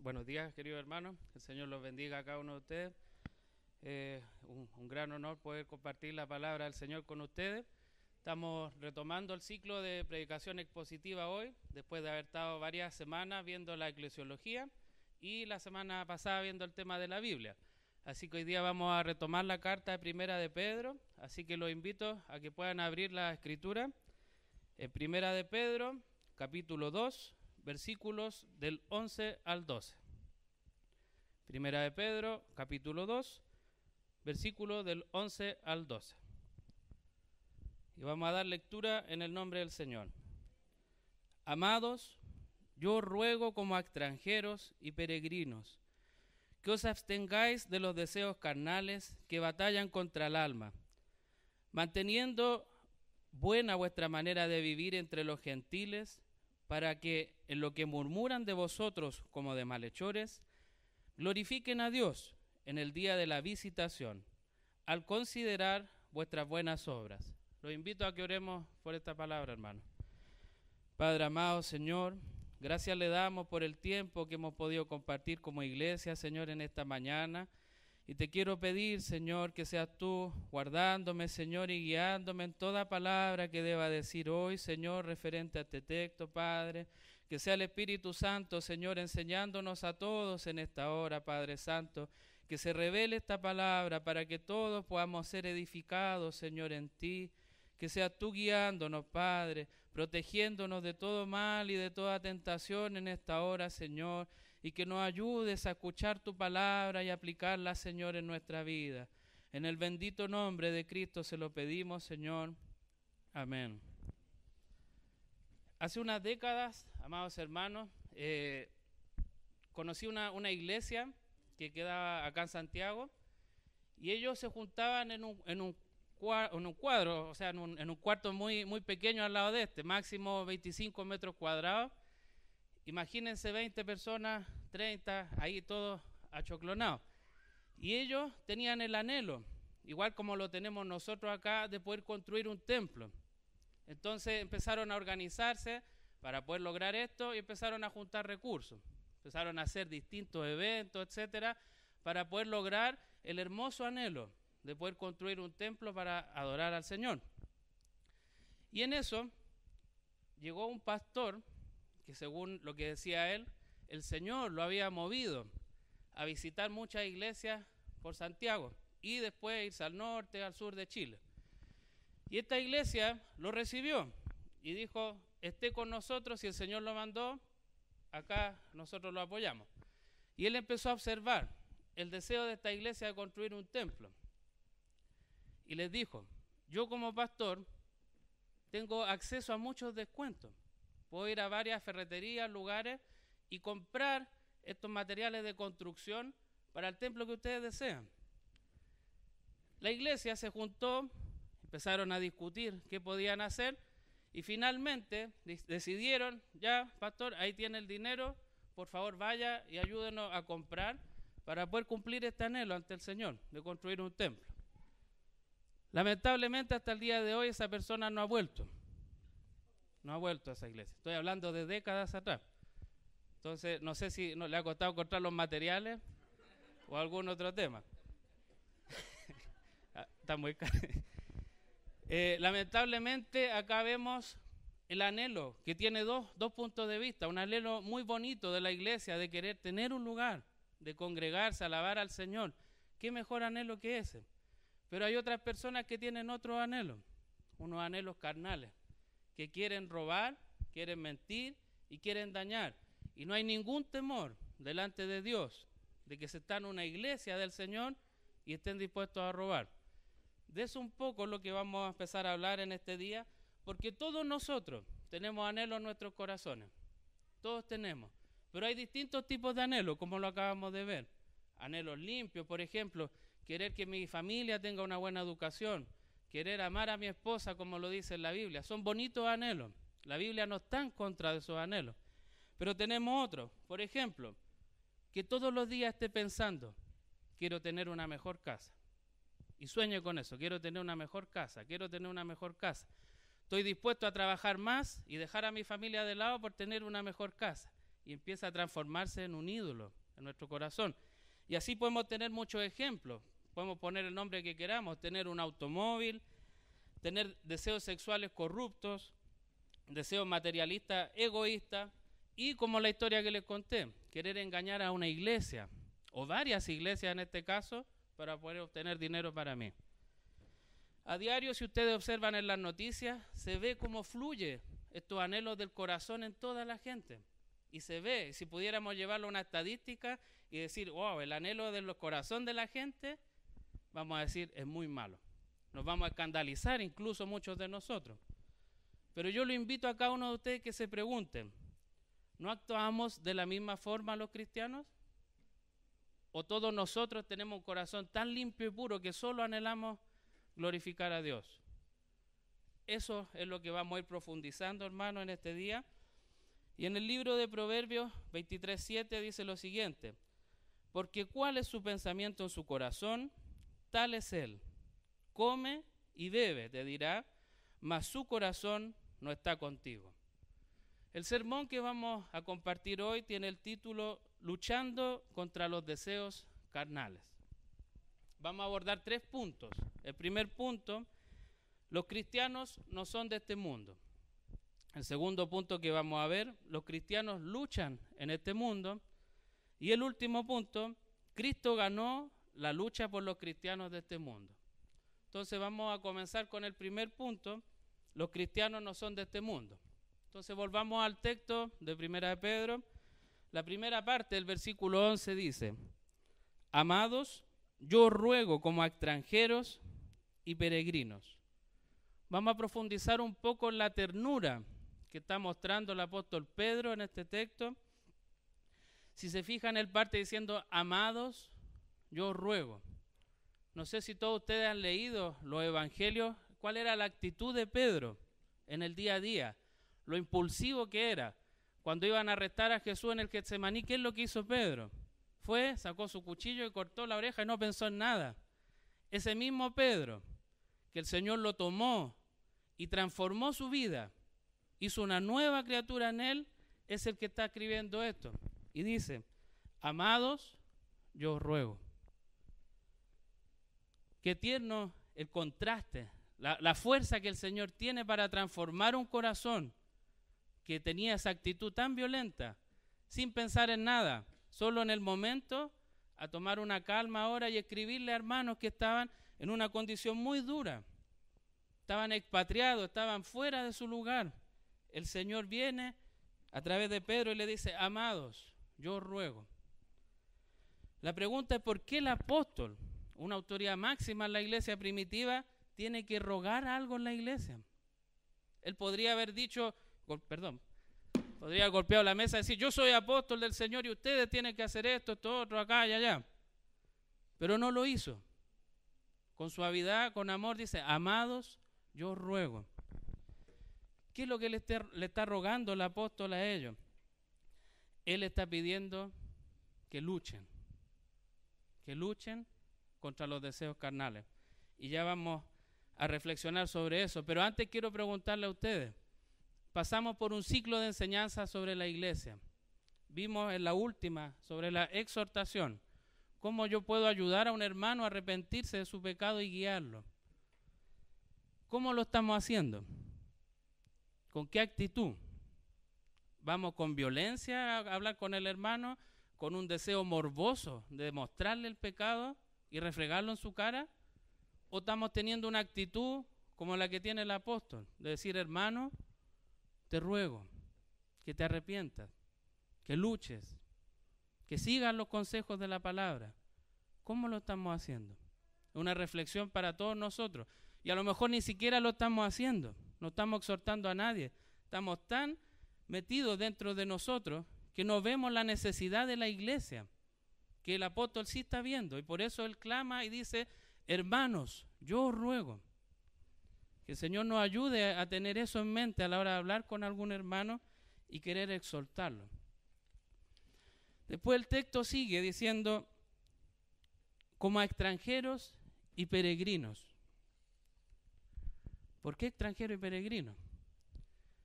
Buenos días, queridos hermanos. El Señor los bendiga a cada uno de ustedes. Eh, un, un, gran honor poder compartir la palabra del Señor con ustedes. Estamos retomando el ciclo de predicación expositiva hoy, después de haber estado varias semanas viendo la eclesiología y la semana pasada viendo el tema de la Biblia. Así que hoy día vamos a retomar la carta de Primera de Pedro, así que los invito a que puedan abrir la escritura. En Primera de Pedro, capítulo 2, versículos del 11 al 12. Primera de Pedro, capítulo 2, versículo del 11 al 12. Y vamos a dar lectura en el nombre del Señor. Amados, yo ruego como a extranjeros y peregrinos que os abstengáis de los deseos carnales que batallan contra el alma, manteniendo buena vuestra manera de vivir entre los gentiles, para que en lo que murmuran de vosotros como de malhechores, glorifiquen a Dios en el día de la visitación, al considerar vuestras buenas obras. Los invito a que oremos por esta palabra, hermano. Padre amado, Señor, gracias le damos por el tiempo que hemos podido compartir como iglesia, Señor, en esta mañana. Y te quiero pedir, Señor, que seas tú guardándome, Señor, y guiándome en toda palabra que deba decir hoy, Señor, referente a este texto, Padre. Que sea el Espíritu Santo, Señor, enseñándonos a todos en esta hora, Padre Santo. Que se revele esta palabra para que todos podamos ser edificados, Señor, en ti. Que seas tú guiándonos, Padre, protegiéndonos de todo mal y de toda tentación en esta hora, Señor y que nos ayudes a escuchar tu palabra y aplicarla, Señor, en nuestra vida. En el bendito nombre de Cristo se lo pedimos, Señor. Amén. Hace unas décadas, amados hermanos, eh, conocí una, una, iglesia que queda acá en Santiago y ellos se juntaban en un, en un, cuadro, o sea, en un cuarto muy, muy pequeño al lado de este, máximo 25 metros cuadrados Imagínense 20 personas, 30, ahí todos achoclonados. Y ellos tenían el anhelo, igual como lo tenemos nosotros acá, de poder construir un templo. Entonces empezaron a organizarse para poder lograr esto y empezaron a juntar recursos. Empezaron a hacer distintos eventos, etcétera, para poder lograr el hermoso anhelo de poder construir un templo para adorar al Señor. Y en eso llegó un pastor que según lo que decía él, el Señor lo había movido a visitar muchas iglesias por Santiago y después irse al norte, al sur de Chile. Y esta iglesia lo recibió y dijo, esté con nosotros, si el Señor lo mandó, acá nosotros lo apoyamos. Y él empezó a observar el deseo de esta iglesia de construir un templo. Y les dijo, yo como pastor tengo acceso a muchos descuentos. Puedo ir a varias ferreterías, lugares y comprar estos materiales de construcción para el templo que ustedes desean. La iglesia se juntó, empezaron a discutir qué podían hacer y finalmente decidieron, ya, pastor, ahí tiene el dinero, por favor vaya y ayúdenos a comprar para poder cumplir este anhelo ante el Señor de construir un templo. Lamentablemente hasta el día de hoy esa persona no ha vuelto no ha vuelto a esa iglesia. Estoy hablando de décadas atrás. Entonces, no sé si no, le ha costado encontrar los materiales o algún otro tema. Ah, está muy caro. Eh, lamentablemente, acá vemos el anhelo que tiene dos, dos puntos de vista. Un anhelo muy bonito de la iglesia de querer tener un lugar, de congregarse, alabar al Señor. ¿Qué mejor anhelo que ese? Pero hay otras personas que tienen otro anhelo, unos anhelos carnales que quieren robar, quieren mentir y quieren dañar. Y no hay ningún temor delante de Dios de que se está en una iglesia del Señor y estén dispuestos a robar. De eso un poco lo que vamos a empezar a hablar en este día, porque todos nosotros tenemos anhelos en nuestros corazones. Todos tenemos. Pero hay distintos tipos de anhelos, como lo acabamos de ver. Anhelos limpios, por ejemplo, querer que mi familia tenga una buena educación, querer amar a mi esposa como lo dice en la Biblia. Son bonitos anhelos. La Biblia no está en contra de esos anhelos. Pero tenemos otros. Por ejemplo, que todos los días esté pensando, quiero tener una mejor casa. Y sueño con eso, quiero tener una mejor casa, quiero tener una mejor casa. Estoy dispuesto a trabajar más y dejar a mi familia de lado por tener una mejor casa. y empieza a transformarse en un ídolo en nuestro corazón. Y así podemos tener muchos ejemplos. Podemos poner el nombre que queramos, tener un automóvil, tener deseos sexuales corruptos, deseos materialistas egoístas y como la historia que les conté, querer engañar a una iglesia o varias iglesias en este caso para poder obtener dinero para mí. A diario, si ustedes observan en las noticias, se ve cómo fluye estos anhelos del corazón en toda la gente. Y se ve, si pudiéramos llevarlo a una estadística y decir, wow, el anhelo del corazón de la gente, vamos a decir, es muy malo. Nos vamos a escandalizar incluso muchos de nosotros. Pero yo lo invito a cada uno de ustedes que se pregunten, ¿no actuamos de la misma forma los cristianos? ¿O todos nosotros tenemos un corazón tan limpio y puro que solo anhelamos glorificar a Dios. Eso es lo que vamos a ir profundizando, hermano, en este día. Y en el libro de Proverbios 23.7 dice lo siguiente, porque cuál es su pensamiento en su corazón, tal es él. Come y bebe, te dirá, mas su corazón no está contigo. El sermón que vamos a compartir hoy tiene el título Luchando contra los deseos carnales vamos a abordar tres puntos. El primer punto, los cristianos no son de este mundo. El segundo punto que vamos a ver, los cristianos luchan en este mundo. Y el último punto, Cristo ganó la lucha por los cristianos de este mundo. Entonces vamos a comenzar con el primer punto, los cristianos no son de este mundo. Entonces volvamos al texto de Primera de Pedro. La primera parte del versículo 11 dice, Amados, yo ruego como extranjeros y peregrinos. Vamos a profundizar un poco en la ternura que está mostrando el apóstol Pedro en este texto. Si se fijan, él parte diciendo, amados, yo ruego. No sé si todos ustedes han leído los evangelios, cuál era la actitud de Pedro en el día a día, lo impulsivo que era. Cuando iban a arrestar a Jesús en el Getsemaní, ¿qué es lo que hizo Pedro? Fue, sacó su cuchillo y cortó la oreja y no pensó en nada. Ese mismo Pedro, que el Señor lo tomó y transformó su vida, hizo una nueva criatura en él, es el que está escribiendo esto. Y dice, amados, yo ruego. Qué tierno el contraste, la, fuerza que el Señor tiene para transformar un corazón que tenía esa actitud tan violenta, sin pensar en nada, solo en el momento, a tomar una calma ahora y escribirle a hermanos que estaban en una condición muy dura. Estaban expatriados, estaban fuera de su lugar. El Señor viene a través de Pedro y le dice, amados, yo ruego. La pregunta es por qué el apóstol, una autoridad máxima en la iglesia primitiva, tiene que rogar algo en la iglesia. Él podría haber dicho, perdón, Podría golpear la mesa y decir, yo soy apóstol del Señor y ustedes tienen que hacer esto, esto, otro, acá y allá. Pero no lo hizo. Con suavidad, con amor, dice, amados, yo ruego. ¿Qué es lo que le está, le está rogando el apóstol a ellos? Él está pidiendo que luchen, que luchen contra los deseos carnales. Y ya vamos a reflexionar sobre eso. Pero antes quiero preguntarle a ustedes, pasamos por un ciclo de enseñanza sobre la iglesia. Vimos en la última sobre la exhortación, cómo yo puedo ayudar a un hermano a arrepentirse de su pecado y guiarlo. ¿Cómo lo estamos haciendo? ¿Con qué actitud? ¿Vamos con violencia a hablar con el hermano? ¿Con un deseo morboso de mostrarle el pecado y refregarlo en su cara? ¿O estamos teniendo una actitud como la que tiene el apóstol? De decir, hermano, te ruego que te arrepientas, que luches, que sigas los consejos de la palabra. ¿Cómo lo estamos haciendo? Una reflexión para todos nosotros. Y a lo mejor ni siquiera lo estamos haciendo, no estamos exhortando a nadie. Estamos tan metidos dentro de nosotros que no vemos la necesidad de la iglesia, que el apóstol sí está viendo. Y por eso él clama y dice, hermanos, yo os ruego que el Señor nos ayude a tener eso en mente a la hora de hablar con algún hermano y querer exhortarlo. Después el texto sigue diciendo, como a extranjeros y peregrinos. ¿Por qué extranjero y peregrino?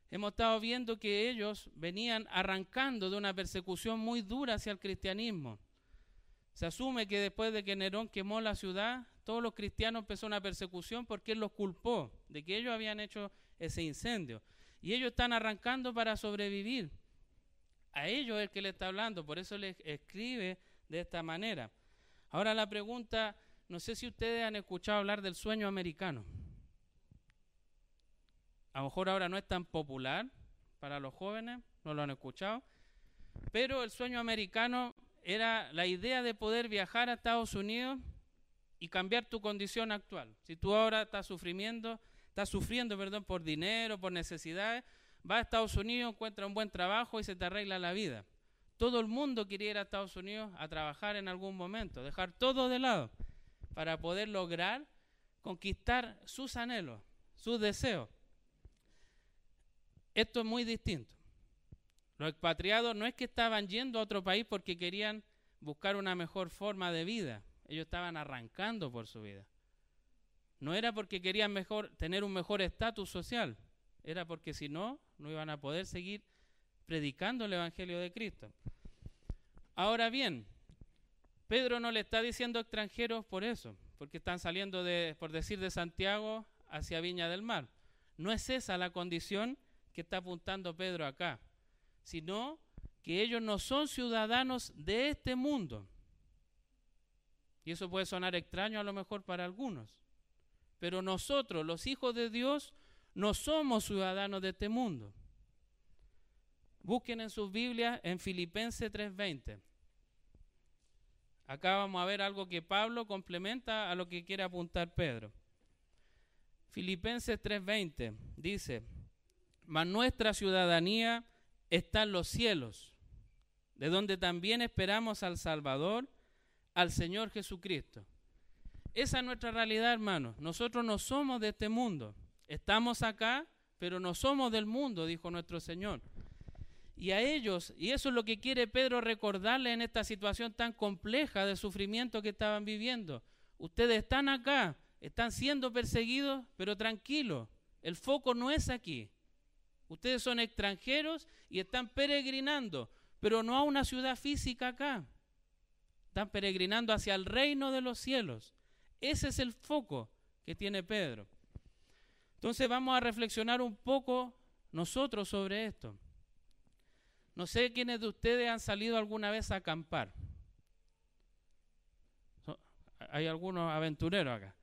hemos estado viendo que ellos venían arrancando de una persecución muy dura hacia el cristianismo. Se asume que después de que Nerón quemó la ciudad, todos los cristianos empezó una persecución porque él los culpó de que ellos habían hecho ese incendio. Y ellos están arrancando para sobrevivir. A ellos es el que le está hablando, por eso les escribe de esta manera. Ahora la pregunta, no sé si ustedes han escuchado hablar del sueño americano. A lo mejor ahora no es tan popular para los jóvenes, no lo han escuchado, pero el sueño americano era la idea de poder viajar a Estados Unidos y cambiar tu condición actual. Si tú ahora estás sufriendo, estás sufriendo, perdón, por dinero, por necesidades, va a Estados Unidos, encuentra un buen trabajo y se te arregla la vida. Todo el mundo quiere ir a Estados Unidos a trabajar en algún momento, dejar todo de lado para poder lograr conquistar sus anhelos, sus deseos. Esto es muy distinto. Los expatriados no es que estaban yendo a otro país porque querían buscar una mejor forma de vida, ellos estaban arrancando por su vida. No era porque querían mejor, tener un mejor estatus social, era porque si no, no iban a poder seguir predicando el Evangelio de Cristo. Ahora bien, Pedro no le está diciendo extranjeros por eso, porque están saliendo de, por decir, de Santiago hacia Viña del Mar. No es esa la condición que está apuntando Pedro acá, sino que ellos no son ciudadanos de este mundo. Y eso puede sonar extraño a lo mejor para algunos. Pero nosotros, los hijos de Dios, no somos ciudadanos de este mundo. Busquen en sus Biblias en Filipenses 3:20. Acá vamos a ver algo que Pablo complementa a lo que quiere apuntar Pedro. Filipenses 3:20 dice, mas nuestra ciudadanía está en los cielos, de donde también esperamos al Salvador, al Señor Jesucristo. Esa es nuestra realidad, hermanos. Nosotros no somos de este mundo. Estamos acá, pero no somos del mundo, dijo nuestro Señor y a ellos, y eso es lo que quiere Pedro recordarle en esta situación tan compleja de sufrimiento que estaban viviendo. Ustedes están acá, están siendo perseguidos, pero tranquilos, el foco no es aquí. Ustedes son extranjeros y están peregrinando, pero no a una ciudad física acá. Están peregrinando hacia el reino de los cielos. Ese es el foco que tiene Pedro. Entonces vamos a reflexionar un poco nosotros sobre esto. No sé quiénes de ustedes han salido alguna vez a acampar. Hay algunos aventureros acá.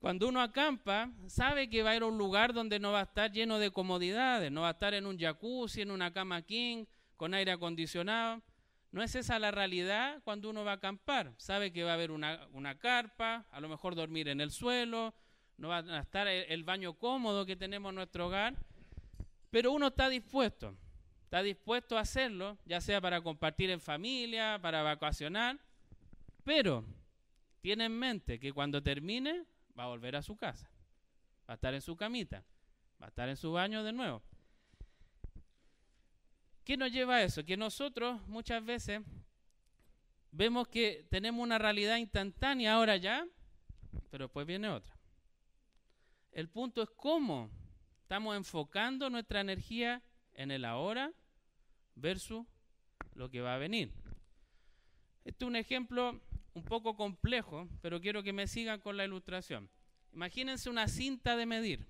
Cuando uno acampa, sabe que va a ir a un lugar donde no va a estar lleno de comodidades, no va a estar en un jacuzzi, en una cama king, con aire acondicionado. No es esa la realidad cuando uno va a acampar. Sabe que va a haber una, una carpa, a lo mejor dormir en el suelo, no va a estar el baño cómodo que tenemos en nuestro hogar, pero uno está dispuesto está dispuesto a hacerlo, ya sea para compartir en familia, para vacacionar, pero tiene en mente que cuando termine va a volver a su casa, va a estar en su camita, va a estar en su baño de nuevo. ¿Qué nos lleva a eso? Que nosotros muchas veces vemos que tenemos una realidad instantánea ahora ya, pero después viene otra. El punto es cómo estamos enfocando nuestra energía en el ahora versus lo que va a venir. Este es un ejemplo un poco complejo, pero quiero que me sigan con la ilustración. Imagínense una cinta de medir.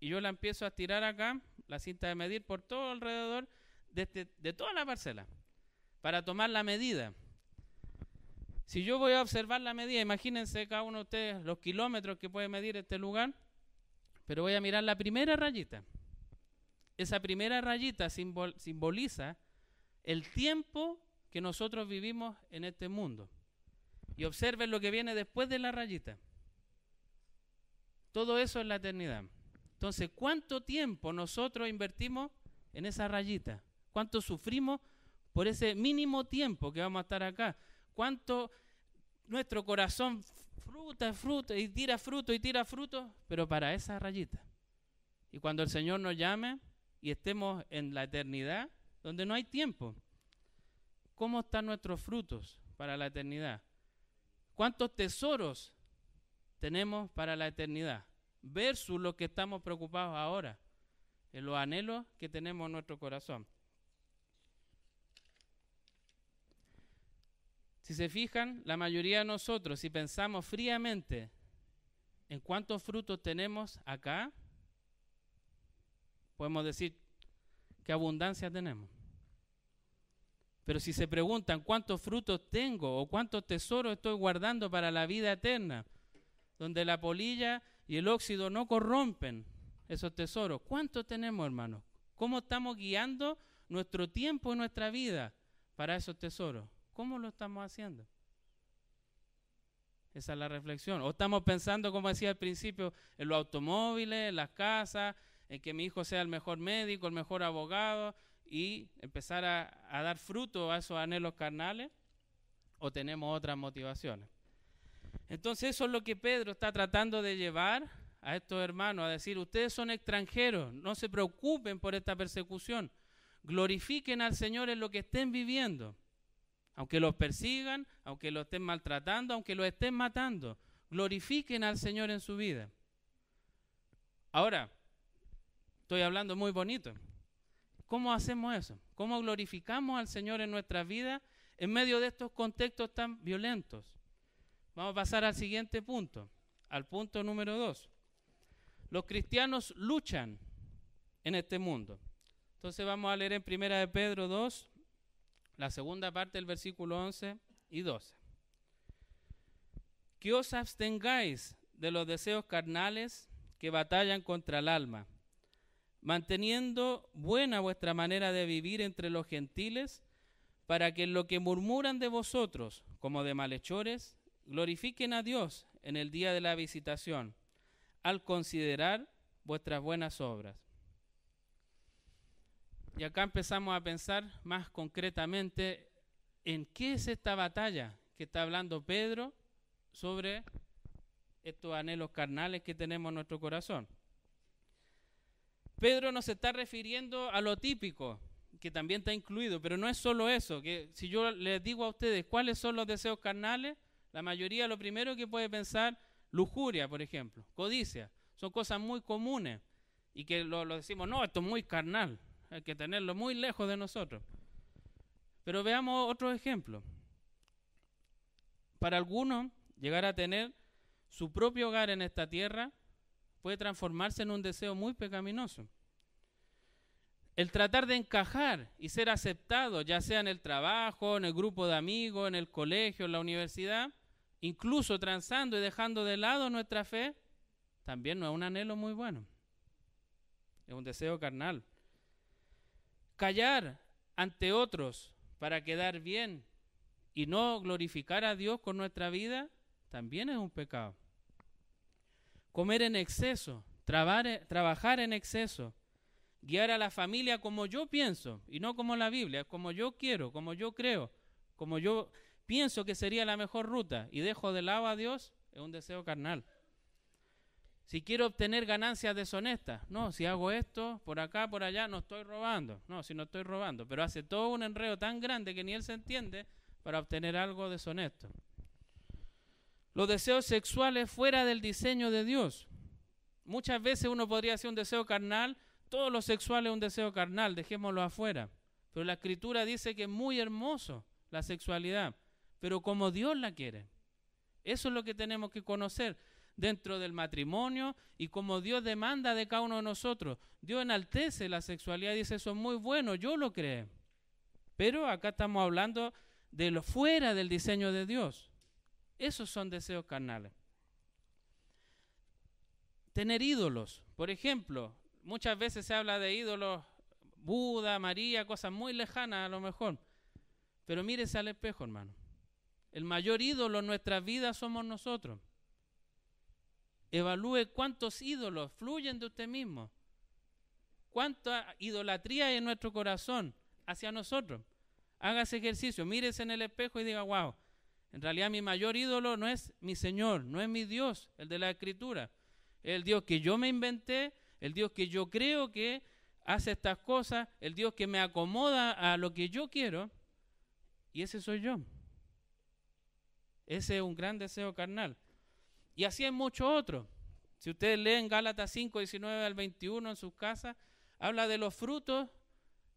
Y yo la empiezo a tirar acá, la cinta de medir por todo alrededor de, este, de toda la parcela, para tomar la medida. Si yo voy a observar la medida, imagínense cada uno de ustedes los kilómetros que puede medir este lugar, pero voy a mirar la primera rayita esa primera rayita simboliza el tiempo que nosotros vivimos en este mundo. Y observen lo que viene después de la rayita. Todo eso es la eternidad. Entonces, ¿cuánto tiempo nosotros invertimos en esa rayita? ¿Cuánto sufrimos por ese mínimo tiempo que vamos a estar acá? ¿Cuánto nuestro corazón fruta, fruta y tira fruto y tira fruto, pero para esa rayita? Y cuando el Señor nos llame, y estemos en la eternidad donde no hay tiempo. ¿Cómo están nuestros frutos para la eternidad? ¿Cuántos tesoros tenemos para la eternidad? Versus lo que estamos preocupados ahora. en los anhelos que tenemos en nuestro corazón. Si se fijan, la mayoría de nosotros, si pensamos fríamente en cuántos frutos tenemos acá, podemos decir qué abundancia tenemos. Pero si se preguntan cuántos frutos tengo o cuántos tesoros estoy guardando para la vida eterna, donde la polilla y el óxido no corrompen esos tesoros, ¿cuántos tenemos, hermanos? ¿Cómo estamos guiando nuestro tiempo y nuestra vida para esos tesoros? ¿Cómo lo estamos haciendo? Esa es la reflexión. O estamos pensando, como decía al principio, en los automóviles, en las casas, en que mi hijo sea el mejor médico, el mejor abogado, y empezar a, dar fruto a esos anhelos carnales, o tenemos otras motivaciones. Entonces eso es lo que Pedro está tratando de llevar a estos hermanos, a decir, ustedes son extranjeros, no se preocupen por esta persecución, glorifiquen al Señor en lo que estén viviendo, aunque los persigan, aunque los estén maltratando, aunque los estén matando, glorifiquen al Señor en su vida. Ahora, estoy hablando muy bonito, ¿Cómo hacemos eso? ¿Cómo glorificamos al Señor en nuestras vidas en medio de estos contextos tan violentos? Vamos a pasar al siguiente punto, al punto número dos. Los cristianos luchan en este mundo. Entonces vamos a leer en Primera de Pedro 2, la segunda parte del versículo 11 y 12. Que os abstengáis de los deseos carnales que batallan contra el alma manteniendo buena vuestra manera de vivir entre los gentiles, para que lo que murmuran de vosotros, como de malhechores, glorifiquen a Dios en el día de la visitación, al considerar vuestras buenas obras. Y acá empezamos a pensar más concretamente en qué es esta batalla que está hablando Pedro sobre estos anhelos carnales que tenemos en nuestro corazón. Pedro nos está refiriendo a lo típico, que también está incluido, pero no es solo eso, que si yo les digo a ustedes cuáles son los deseos carnales, la mayoría lo primero que puede pensar, lujuria, por ejemplo, codicia, son cosas muy comunes y que lo, lo decimos, no, esto es muy carnal, hay que tenerlo muy lejos de nosotros. Pero veamos otro ejemplo. Para algunos, llegar a tener su propio hogar en esta tierra puede transformarse en un deseo muy pecaminoso. El tratar de encajar y ser aceptado, ya sea en el trabajo, en el grupo de amigos, en el colegio, en la universidad, incluso transando y dejando de lado nuestra fe, también no es un anhelo muy bueno. Es un deseo carnal. Callar ante otros para quedar bien y no glorificar a Dios con nuestra vida, también es un pecado comer en exceso, trabajar en exceso, guiar a la familia como yo pienso y no como la Biblia, como yo quiero, como yo creo, como yo pienso que sería la mejor ruta y dejo de lado a Dios, es un deseo carnal. Si quiero obtener ganancias deshonestas, no, si hago esto, por acá, por allá, no estoy robando, no, si no estoy robando, pero hace todo un enredo tan grande que ni él se entiende para obtener algo deshonesto los deseos sexuales fuera del diseño de Dios. Muchas veces uno podría hacer un deseo carnal, todo lo sexual es un deseo carnal, dejémoslo afuera. Pero la escritura dice que es muy hermoso la sexualidad, pero como Dios la quiere. Eso es lo que tenemos que conocer dentro del matrimonio y como Dios demanda de cada uno de nosotros. Dios enaltece la sexualidad y dice, eso es muy bueno, yo lo creo. Pero acá estamos hablando de lo fuera del diseño de Dios. Esos son deseos carnales. Tener ídolos. Por ejemplo, muchas veces se habla de ídolos, Buda, María, cosas muy lejanas a lo mejor. Pero mírese al espejo, hermano. El mayor ídolo en nuestras vidas somos nosotros. Evalúe cuántos ídolos fluyen de usted mismo. Cuánta idolatría hay en nuestro corazón hacia nosotros. Haga ejercicio, mírese en el espejo y diga, wow, en realidad mi mayor ídolo no es mi Señor, no es mi Dios, el de la Escritura. El Dios que yo me inventé, el Dios que yo creo que hace estas cosas, el Dios que me acomoda a lo que yo quiero. Y ese soy yo. Ese es un gran deseo carnal. Y así hay muchos otros. Si ustedes leen Gálatas 5, 19 al 21 en sus casas, habla de los frutos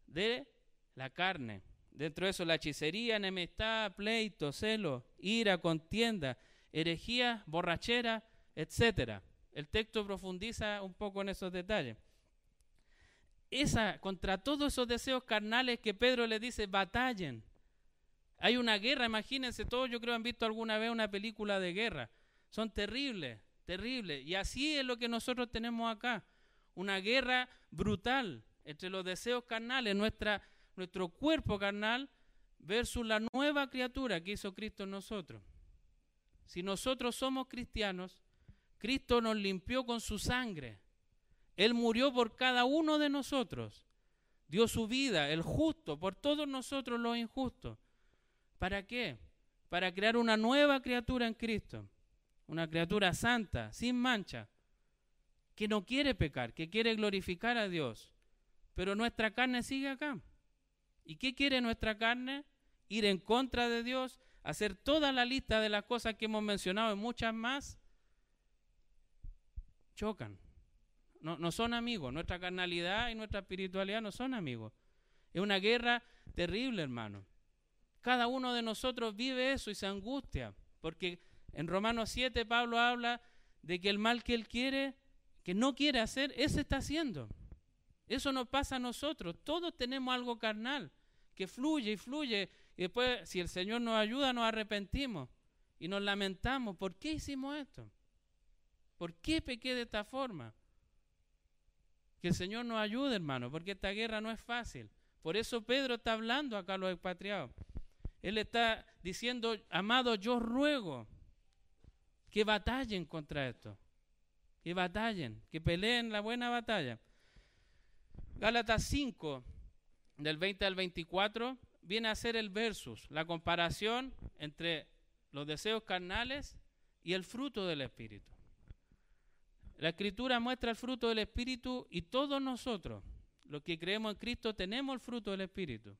de la carne. Dentro de eso la hechicería, enemistad, pleito, celo, ira, contienda, herejía, borrachera, etcétera. El texto profundiza un poco en esos detalles. Esa, contra todos esos deseos carnales que Pedro le dice, batallen. Hay una guerra, imagínense, todos yo creo han visto alguna vez una película de guerra. Son terribles, terribles. Y así es lo que nosotros tenemos acá. Una guerra brutal entre los deseos carnales, nuestra, nuestro cuerpo carnal, versus la nueva criatura que hizo Cristo en nosotros. Si nosotros somos cristianos, Cristo nos limpió con su sangre. Él murió por cada uno de nosotros. Dio su vida, el justo, por todos nosotros los injustos. ¿Para qué? Para crear una nueva criatura en Cristo. Una criatura santa, sin mancha, que no quiere pecar, que quiere glorificar a Dios. Pero nuestra carne sigue acá. ¿Y qué quiere nuestra carne? Ir en contra de Dios, hacer toda la lista de las cosas que hemos mencionado y muchas más chocan. No, no son amigos. Nuestra carnalidad y nuestra espiritualidad no son amigos. Es una guerra terrible, hermano. Cada uno de nosotros vive eso y se angustia. Porque en Romanos 7 Pablo habla de que el mal que él quiere, que no quiere hacer, ese está haciendo. Eso nos pasa a nosotros. Todos tenemos algo carnal que fluye y fluye. Y después, si el Señor nos ayuda, nos arrepentimos y nos lamentamos. ¿Por qué hicimos esto? ¿Por qué pequé de esta forma? Que el Señor nos ayude, hermano, porque esta guerra no es fácil. Por eso Pedro está hablando acá a los expatriados. Él está diciendo, amado, yo ruego que batallen contra esto. Que batallen, que peleen la buena batalla. Gálatas 5, del 20 al 24, viene a ser el versus, la comparación entre los deseos carnales y el fruto del Espíritu. La escritura muestra el fruto del Espíritu y todos nosotros, los que creemos en Cristo, tenemos el fruto del Espíritu.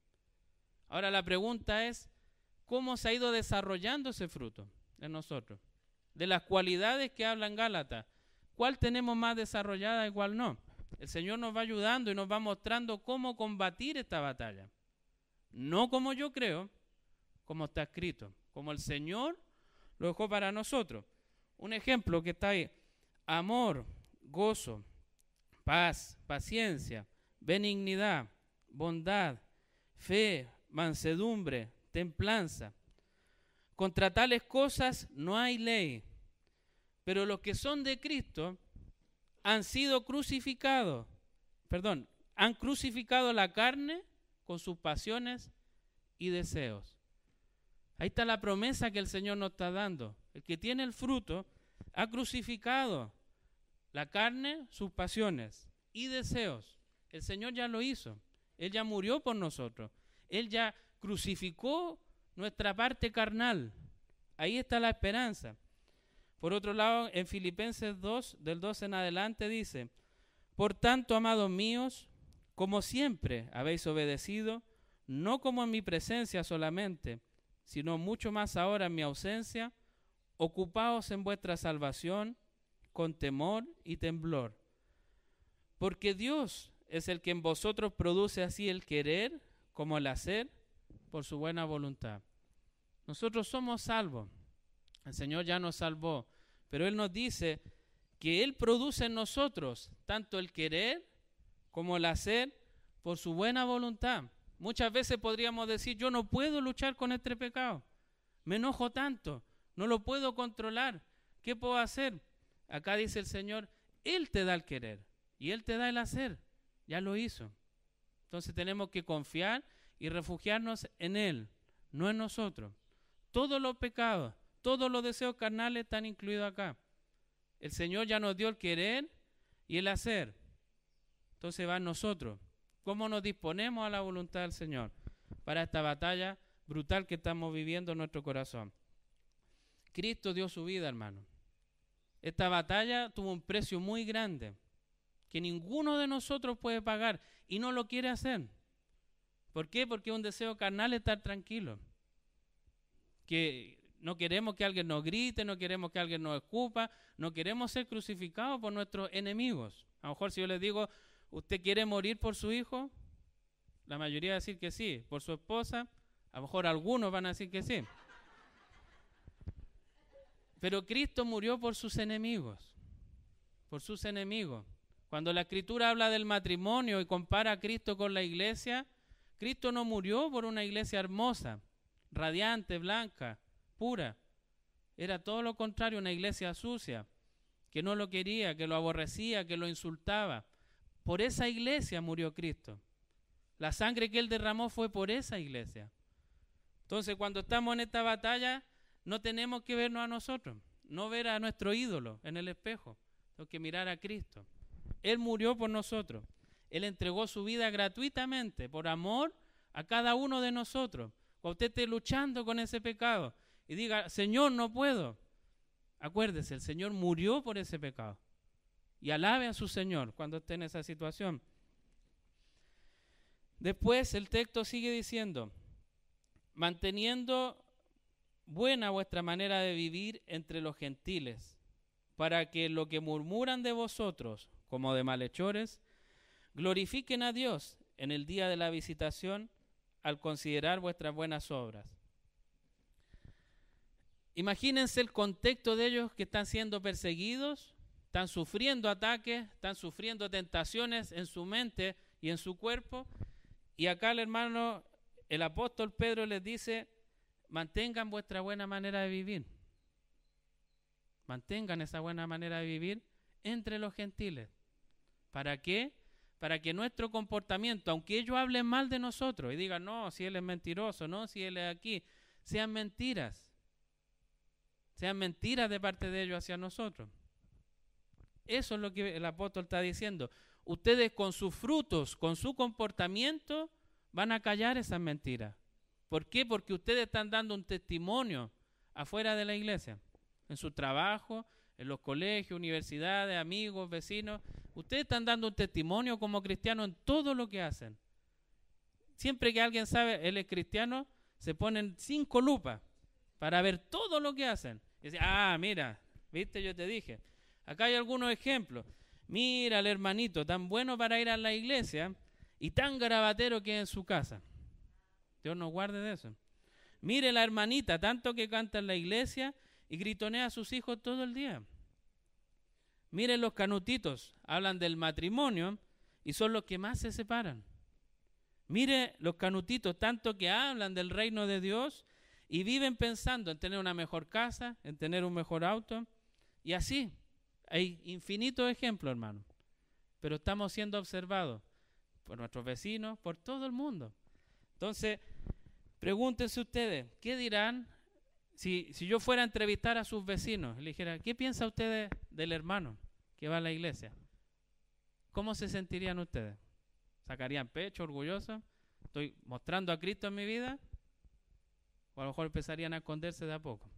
Ahora la pregunta es, ¿cómo se ha ido desarrollando ese fruto en nosotros? De las cualidades que hablan Gálatas, ¿cuál tenemos más desarrollada y cuál no? El Señor nos va ayudando y nos va mostrando cómo combatir esta batalla. No como yo creo, como está escrito, como el Señor lo dejó para nosotros. Un ejemplo que está ahí, amor, gozo, paz, paciencia, benignidad, bondad, fe, mansedumbre, templanza. Contra tales cosas no hay ley, pero los que son de Cristo han sido crucificados, perdón, han crucificado la carne con sus pasiones y deseos. Ahí está la promesa que el Señor nos está dando. El que tiene el fruto ha crucificado la carne, sus pasiones y deseos. El Señor ya lo hizo. Él ya murió por nosotros. Él ya crucificó nuestra parte carnal. Ahí está la esperanza. Por otro lado, en Filipenses 2, del 2 en adelante, dice, Por tanto, amados míos, como siempre habéis obedecido, no como en mi presencia solamente, sino mucho más ahora en mi ausencia, ocupaos en vuestra salvación con temor y temblor. Porque Dios es el que en vosotros produce así el querer como el hacer por su buena voluntad. Nosotros somos salvos. El Señor ya nos salvó. Pero Él nos dice que Él produce en nosotros tanto el querer como el hacer por su buena voluntad. Muchas veces podríamos decir, yo no puedo luchar con este pecado. Me enojo tanto, no lo puedo controlar. ¿Qué puedo hacer? Acá dice el Señor, Él te da el querer y Él te da el hacer. Ya lo hizo. Entonces tenemos que confiar y refugiarnos en Él, no en nosotros. Todos los pecados, todos los deseos carnales están incluidos acá. El Señor ya nos dio el querer y el hacer. Entonces va nosotros. ¿Cómo nos disponemos a la voluntad del Señor para esta batalla brutal que estamos viviendo en nuestro corazón? Cristo dio su vida, hermano. Esta batalla tuvo un precio muy grande que ninguno de nosotros puede pagar y no lo quiere hacer. ¿Por qué? Porque un deseo carnal estar tranquilo. Que no queremos que alguien nos grite, no queremos que alguien nos escupa, no queremos ser crucificados por nuestros enemigos. A lo mejor si yo les digo, ¿Usted quiere morir por su hijo? La mayoría va a decir que sí. ¿Por su esposa? A lo mejor algunos van a decir que sí. Pero Cristo murió por sus enemigos. Por sus enemigos. Cuando la escritura habla del matrimonio y compara a Cristo con la iglesia, Cristo no murió por una iglesia hermosa, radiante, blanca, pura. Era todo lo contrario, una iglesia sucia, que no lo quería, que lo aborrecía, que lo insultaba. Por esa iglesia murió Cristo. La sangre que Él derramó fue por esa iglesia. Entonces, cuando estamos en esta batalla, no tenemos que vernos a nosotros, no ver a nuestro ídolo en el espejo, tenemos que mirar a Cristo. Él murió por nosotros. Él entregó su vida gratuitamente, por amor a cada uno de nosotros. Cuando usted esté luchando con ese pecado y diga, Señor, no puedo. Acuérdese, el Señor murió por ese pecado. Y alabe a su Señor cuando esté en esa situación. Después el texto sigue diciendo, manteniendo buena vuestra manera de vivir entre los gentiles, para que lo que murmuran de vosotros como de malhechores, glorifiquen a Dios en el día de la visitación al considerar vuestras buenas obras. Imagínense el contexto de ellos que están siendo perseguidos, están sufriendo ataques, están sufriendo tentaciones en su mente y en su cuerpo. Y acá el hermano, el apóstol Pedro les dice, mantengan vuestra buena manera de vivir. Mantengan esa buena manera de vivir entre los gentiles. ¿Para qué? Para que nuestro comportamiento, aunque ellos hablen mal de nosotros y digan, no, si él es mentiroso, no, si él es aquí, sean mentiras. Sean mentiras de parte de ellos hacia nosotros. Eso es lo que el apóstol está diciendo. Ustedes con sus frutos, con su comportamiento, van a callar esas mentiras. ¿Por qué? Porque ustedes están dando un testimonio afuera de la iglesia, en su trabajo, en los colegios, universidades, amigos, vecinos. Ustedes están dando un testimonio como cristiano en todo lo que hacen. Siempre que alguien sabe él es cristiano, se ponen cinco lupas para ver todo lo que hacen. Y ah, mira, viste, yo te dije. Acá hay algunos ejemplos. Mira el hermanito, tan bueno para ir a la iglesia y tan grabatero que es en su casa. Dios nos guarde de eso. Mire la hermanita, tanto que canta en la iglesia y gritonea a sus hijos todo el día. Miren los canutitos, hablan del matrimonio y son los que más se separan. Mire los canutitos, tanto que hablan del reino de Dios y viven pensando en tener una mejor casa, en tener un mejor auto. Y así, hay infinitos ejemplos, hermano. Pero estamos siendo observados por nuestros vecinos, por todo el mundo. Entonces, pregúntense ustedes, ¿qué dirán si, si yo fuera a entrevistar a sus vecinos, le dijera, ¿qué piensa usted del hermano que va a la iglesia? ¿Cómo se sentirían ustedes? ¿Sacarían pecho, orgullosos? ¿Estoy mostrando a Cristo en mi vida? O a lo mejor empezarían a esconderse de a poco.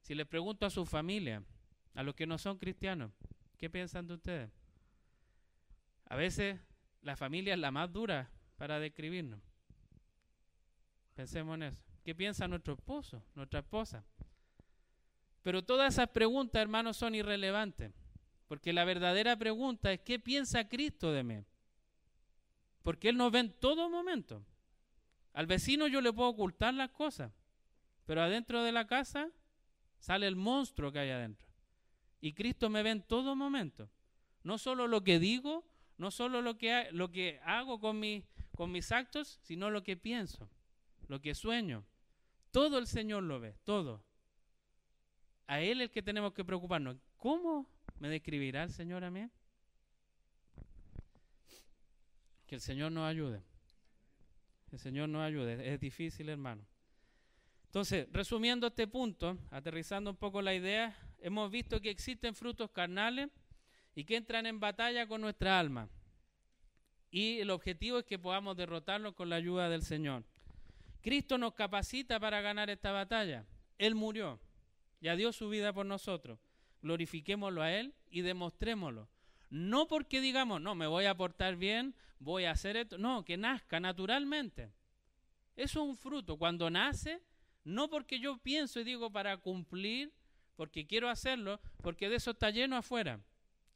Si les pregunto a su familia, a los que no son cristianos, ¿qué piensan de ustedes? A veces la familia es la más dura para describirnos. Pensemos en eso. ¿Qué piensa nuestro esposo, nuestra esposa? Pero todas esas preguntas, hermanos, son irrelevantes. Porque la verdadera pregunta es, ¿qué piensa Cristo de mí? Porque Él nos ve en todo momento. Al vecino yo le puedo ocultar las cosas, pero adentro de la casa sale el monstruo que hay adentro. Y Cristo me ve en todo momento. No solo lo que digo, no solo lo que, lo que hago con, con mis actos, sino lo que pienso, lo que sueño. Todo el Señor lo ve, todo. A Él es el que tenemos que preocuparnos. ¿Cómo me describirá el Señor a mí? Que el Señor nos ayude. El Señor nos ayude. Es difícil, hermano. Entonces, resumiendo este punto, aterrizando un poco la idea, hemos visto que existen frutos carnales y que entran en batalla con nuestra alma. Y el objetivo es que podamos derrotarlos con la ayuda del Señor. Cristo nos capacita para ganar esta batalla. Él murió, ya dio su vida por nosotros. Glorifiquémoslo a Él y demostrémoslo. No porque digamos, no, me voy a portar bien, voy a hacer esto. No, que nazca naturalmente. Eso es un fruto. Cuando nace, no porque yo pienso y digo para cumplir, porque quiero hacerlo, porque de eso está lleno afuera.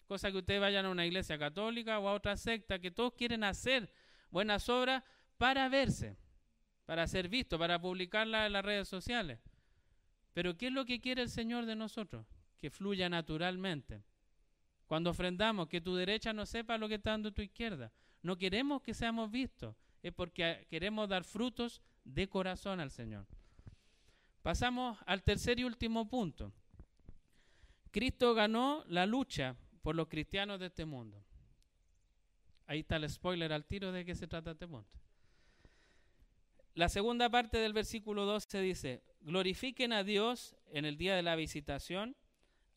Cosa que ustedes vayan a una iglesia católica o a otra secta, que todos quieren hacer buenas obras para verse, para ser visto, para publicarla en las redes sociales. Pero ¿qué es lo que quiere el Señor de nosotros? Que fluya naturalmente. Cuando ofrendamos, que tu derecha no sepa lo que está dando tu izquierda. No queremos que seamos vistos, es porque queremos dar frutos de corazón al Señor. Pasamos al tercer y último punto. Cristo ganó la lucha por los cristianos de este mundo. Ahí está el spoiler al tiro de qué se trata este punto. La segunda parte del versículo 12 dice, glorifiquen a Dios en el día de la visitación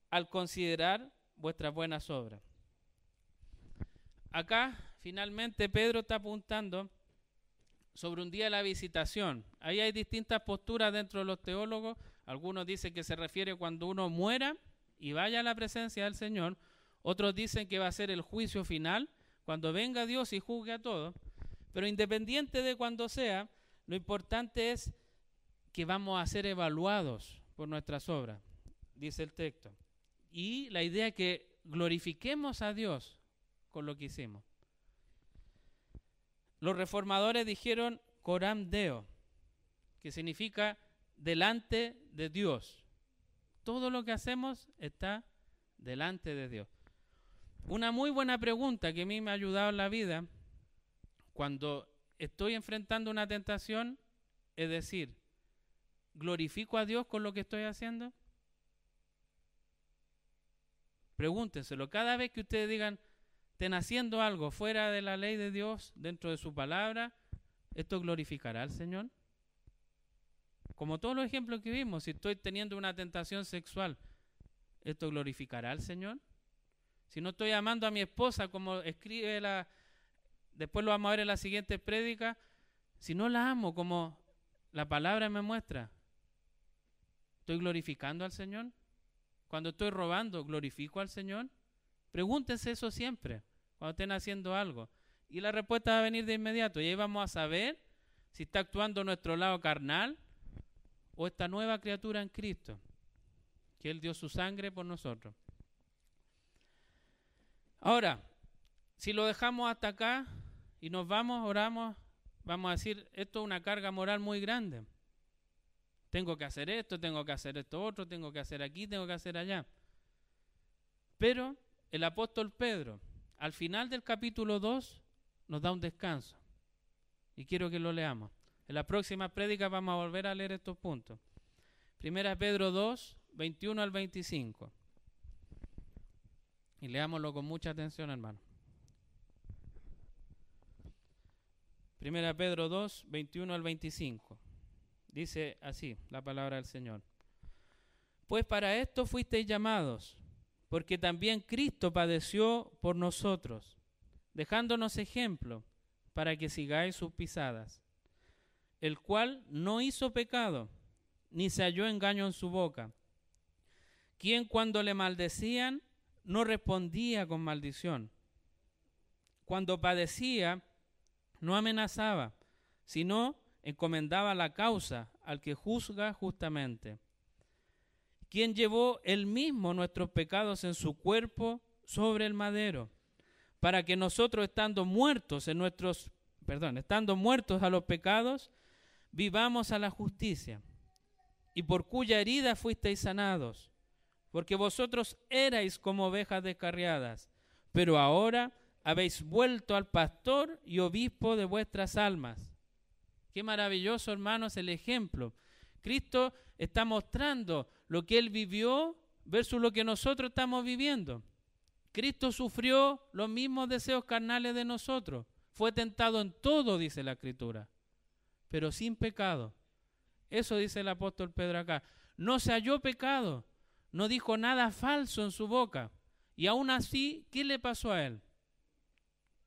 al considerar vuestras buenas obras. Acá, finalmente, Pedro está apuntando sobre un día de la visitación. Ahí hay distintas posturas dentro de los teólogos. Algunos dicen que se refiere cuando uno muera y vaya a la presencia del Señor. Otros dicen que va a ser el juicio final, cuando venga Dios y juzgue a todos. Pero independiente de cuando sea, lo importante es que vamos a ser evaluados por nuestras obras, dice el texto. Y la idea es que glorifiquemos a Dios con lo que hicimos. Los reformadores dijeron coram deo, que significa delante de Dios. Todo lo que hacemos está delante de Dios. Una muy buena pregunta que a mí me ha ayudado en la vida cuando estoy enfrentando una tentación es decir, ¿glorifico a Dios con lo que estoy haciendo? Pregúntenselo. Cada vez que ustedes digan, estén haciendo algo fuera de la ley de Dios, dentro de su palabra, ¿esto glorificará al Señor? Como todos los ejemplos que vimos, si estoy teniendo una tentación sexual, ¿esto glorificará al Señor? Si no estoy amando a mi esposa como escribe la, después lo vamos a ver en la siguiente prédica, si no la amo como la palabra me muestra, ¿estoy glorificando al Señor? Cuando estoy robando, ¿glorifico al Señor? Pregúntense eso siempre, cuando estén haciendo algo. Y la respuesta va a venir de inmediato. Y ahí vamos a saber si está actuando nuestro lado carnal o esta nueva criatura en Cristo, que Él dio su sangre por nosotros. Ahora, si lo dejamos hasta acá, y nos vamos, oramos, vamos a decir, esto es una carga moral muy grande. Tengo que hacer esto, tengo que hacer esto otro, tengo que hacer aquí, tengo que hacer allá. Pero el apóstol Pedro, al final del capítulo 2, nos da un descanso. Y quiero que lo leamos. En la próxima prédica vamos a volver a leer estos puntos. Primera Pedro 2, 21 al 25. Y leámoslo con mucha atención, hermano. Primera Pedro 2, 21 al 25. Dice así la palabra del Señor. Pues para esto fuisteis llamados, porque también Cristo padeció por nosotros, dejándonos ejemplo para que sigáis sus pisadas, el cual no hizo pecado, ni se halló engaño en su boca, quien cuando le maldecían no respondía con maldición. Cuando padecía, no amenazaba, sino encomendaba la causa al que juzga justamente, quien llevó él mismo nuestros pecados en su cuerpo sobre el madero, para que nosotros estando muertos en nuestros, perdón, estando muertos a los pecados, vivamos a la justicia, y por cuya herida fuisteis sanados, porque vosotros erais como ovejas descarriadas, pero ahora habéis vuelto al pastor y obispo de vuestras almas. Qué maravilloso, hermanos, el ejemplo. Cristo está mostrando lo que él vivió versus lo que nosotros estamos viviendo. Cristo sufrió los mismos deseos carnales de nosotros. Fue tentado en todo, dice la Escritura, pero sin pecado. Eso dice el apóstol Pedro acá. No se halló pecado, no dijo nada falso en su boca. Y aún así, ¿qué le pasó a él?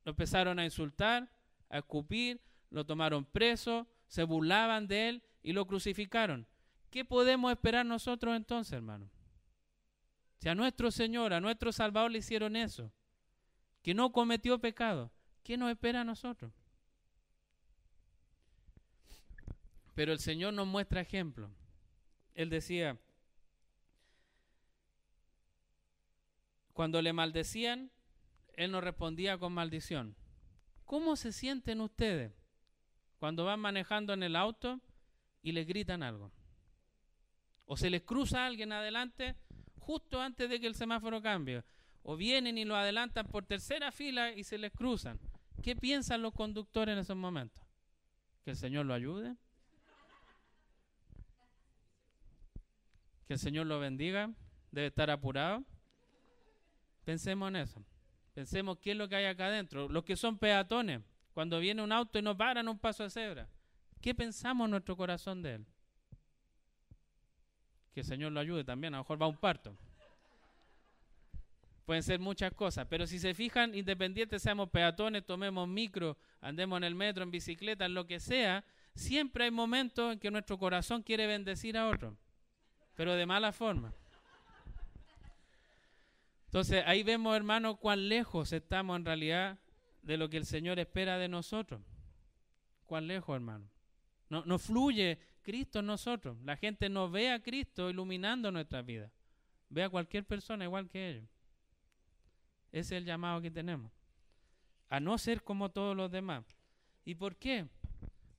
Lo empezaron a insultar, a escupir, lo tomaron preso, se burlaban de él y lo crucificaron. ¿Qué podemos esperar nosotros entonces, hermano? Si a nuestro Señor, a nuestro Salvador le hicieron eso, que no cometió pecado, ¿qué nos espera a nosotros? Pero el Señor nos muestra ejemplo. Él decía, Cuando le maldecían, él no respondía con maldición. ¿Cómo se sienten ustedes cuando van manejando en el auto y les gritan algo? O se les cruza alguien adelante justo antes de que el semáforo cambie. O vienen y lo adelantan por tercera fila y se les cruzan. ¿Qué piensan los conductores en esos momentos? ¿Que el Señor lo ayude? ¿Que el Señor lo bendiga? ¿Debe estar apurado? Pensemos en eso. Pensemos qué es lo que hay acá adentro. Los que son peatones, cuando viene un auto y no paran un paso de cebra, ¿qué pensamos en nuestro corazón de él? Que el Señor lo ayude también, a lo mejor va a un parto. Pueden ser muchas cosas, pero si se fijan, independientes seamos peatones, tomemos micro, andemos en el metro, en bicicleta, en lo que sea, siempre hay momentos en que nuestro corazón quiere bendecir a otro, pero de mala forma. Entonces ahí vemos, hermano, cuán lejos estamos en realidad de lo que el Señor espera de nosotros. Cuán lejos, hermano. No, fluye Cristo en nosotros. La gente no ve a Cristo iluminando nuestra vida. Ve a cualquier persona igual que ellos. Ese es el llamado que tenemos. A no ser como todos los demás. ¿Y por qué?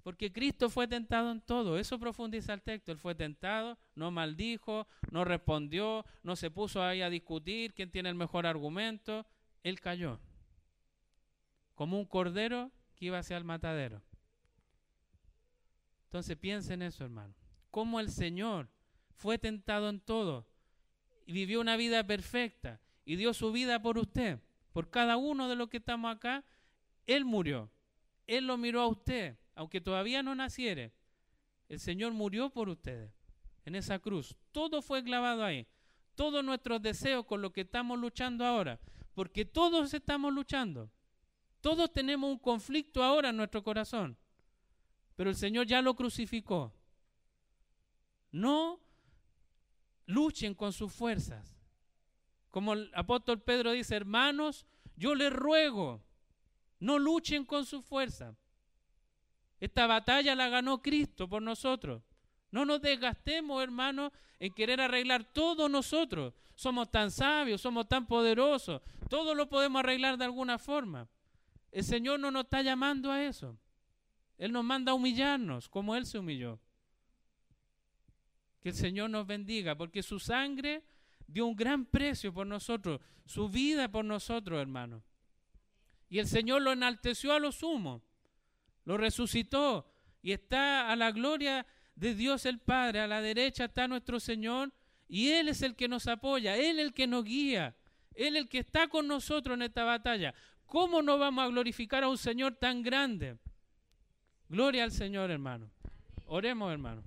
Porque Cristo fue tentado en todo. Eso profundiza el texto. Él fue tentado, no maldijo, no respondió, no se puso ahí a discutir quién tiene el mejor argumento. Él cayó. Como un cordero que iba hacia el matadero. Entonces piensen en eso, hermano. Cómo el Señor fue tentado en todo y vivió una vida perfecta y dio su vida por usted, por cada uno de los que estamos acá. Él murió. Él lo miró a usted aunque todavía no naciere, el Señor murió por ustedes en esa cruz. Todo fue clavado ahí. Todos nuestros deseos con lo que estamos luchando ahora, porque todos estamos luchando. Todos tenemos un conflicto ahora en nuestro corazón, pero el Señor ya lo crucificó. No luchen con sus fuerzas. Como el apóstol Pedro dice, hermanos, yo les ruego, no luchen con sus fuerzas. Esta batalla la ganó Cristo por nosotros. No nos desgastemos, hermanos, en querer arreglar todo nosotros. Somos tan sabios, somos tan poderosos. Todo lo podemos arreglar de alguna forma. El Señor no nos está llamando a eso. Él nos manda a humillarnos como Él se humilló. Que el Señor nos bendiga, porque su sangre dio un gran precio por nosotros, su vida por nosotros, hermanos. Y el Señor lo enalteció a lo sumo lo resucitó y está a la gloria de Dios el Padre, a la derecha está nuestro Señor y Él es el que nos apoya, Él es el que nos guía, Él es el que está con nosotros en esta batalla. ¿Cómo no vamos a glorificar a un Señor tan grande? Gloria al Señor, hermano. Oremos, hermano.